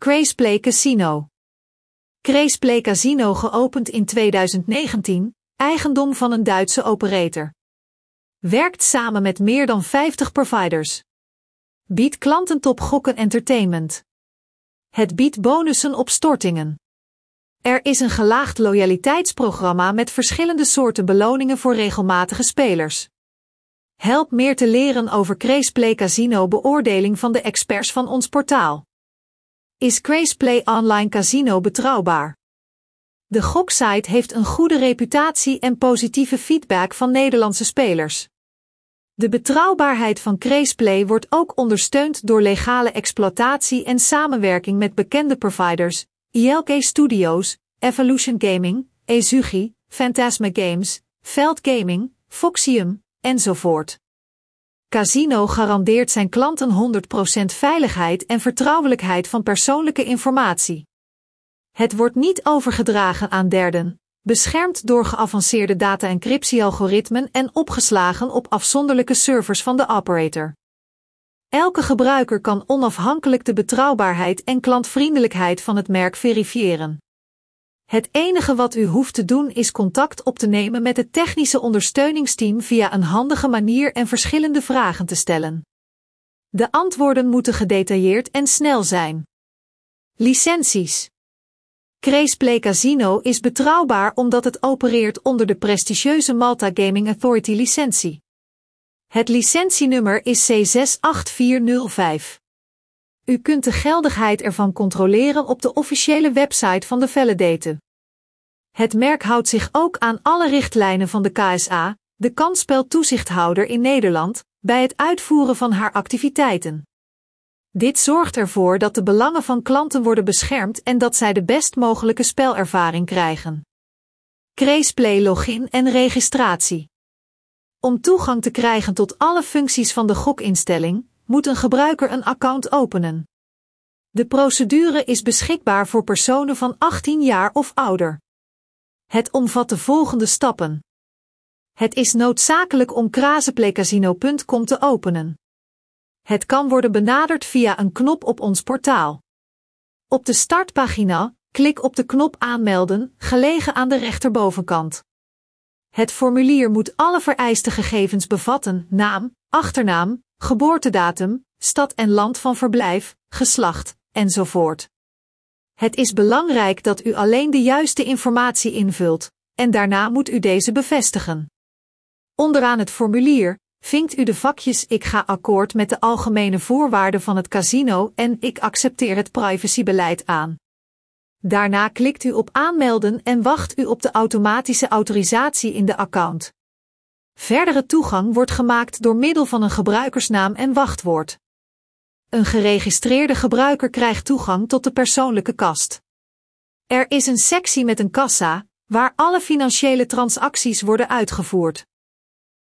Crazeplay Casino. Crazeplay Casino geopend in 2019, eigendom van een Duitse operator. Werkt samen met meer dan 50 providers. Biedt klanten top gokken entertainment. Het biedt bonussen op stortingen. Er is een gelaagd loyaliteitsprogramma met verschillende soorten beloningen voor regelmatige spelers. Help meer te leren over Crazeplay Casino beoordeling van de experts van ons portaal. Is Crazeplay Online Casino betrouwbaar? De goksite heeft een goede reputatie en positieve feedback van Nederlandse spelers. De betrouwbaarheid van Crazeplay wordt ook ondersteund door legale exploitatie en samenwerking met bekende providers, ILK Studios, Evolution Gaming, Ezugi, Phantasma Games, Veld Gaming, Foxium, enzovoort. Casino garandeert zijn klanten 100% veiligheid en vertrouwelijkheid van persoonlijke informatie. Het wordt niet overgedragen aan derden, beschermd door geavanceerde data-encryptie-algoritmen en opgeslagen op afzonderlijke servers van de operator. Elke gebruiker kan onafhankelijk de betrouwbaarheid en klantvriendelijkheid van het merk verifiëren. Het enige wat u hoeft te doen is contact op te nemen met het technische ondersteuningsteam via een handige manier en verschillende vragen te stellen. De antwoorden moeten gedetailleerd en snel zijn. Licenties. Crazeplay Casino is betrouwbaar omdat het opereert onder de prestigieuze Malta Gaming Authority licentie. Het licentienummer is C68405. U kunt de geldigheid ervan controleren op de officiële website van de Validator. Het merk houdt zich ook aan alle richtlijnen van de KSA, de kansspeltoezichthouder in Nederland, bij het uitvoeren van haar activiteiten. Dit zorgt ervoor dat de belangen van klanten worden beschermd en dat zij de best mogelijke spelervaring krijgen. Crazeplay login en registratie. Om toegang te krijgen tot alle functies van de gokinstelling, moet een gebruiker een account openen. De procedure is beschikbaar voor personen van 18 jaar of ouder. Het omvat de volgende stappen. Het is noodzakelijk om krazenplaycasino.com te openen. Het kan worden benaderd via een knop op ons portaal. Op de startpagina, klik op de knop aanmelden, gelegen aan de rechterbovenkant. Het formulier moet alle vereiste gegevens bevatten: naam, achternaam, geboortedatum, stad en land van verblijf, geslacht, enzovoort. Het is belangrijk dat u alleen de juiste informatie invult, en daarna moet u deze bevestigen. Onderaan het formulier vinkt u de vakjes Ik ga akkoord met de algemene voorwaarden van het casino en Ik accepteer het privacybeleid aan. Daarna klikt u op aanmelden en wacht u op de automatische autorisatie in de account. Verdere toegang wordt gemaakt door middel van een gebruikersnaam en wachtwoord. Een geregistreerde gebruiker krijgt toegang tot de persoonlijke kast. Er is een sectie met een kassa, waar alle financiële transacties worden uitgevoerd.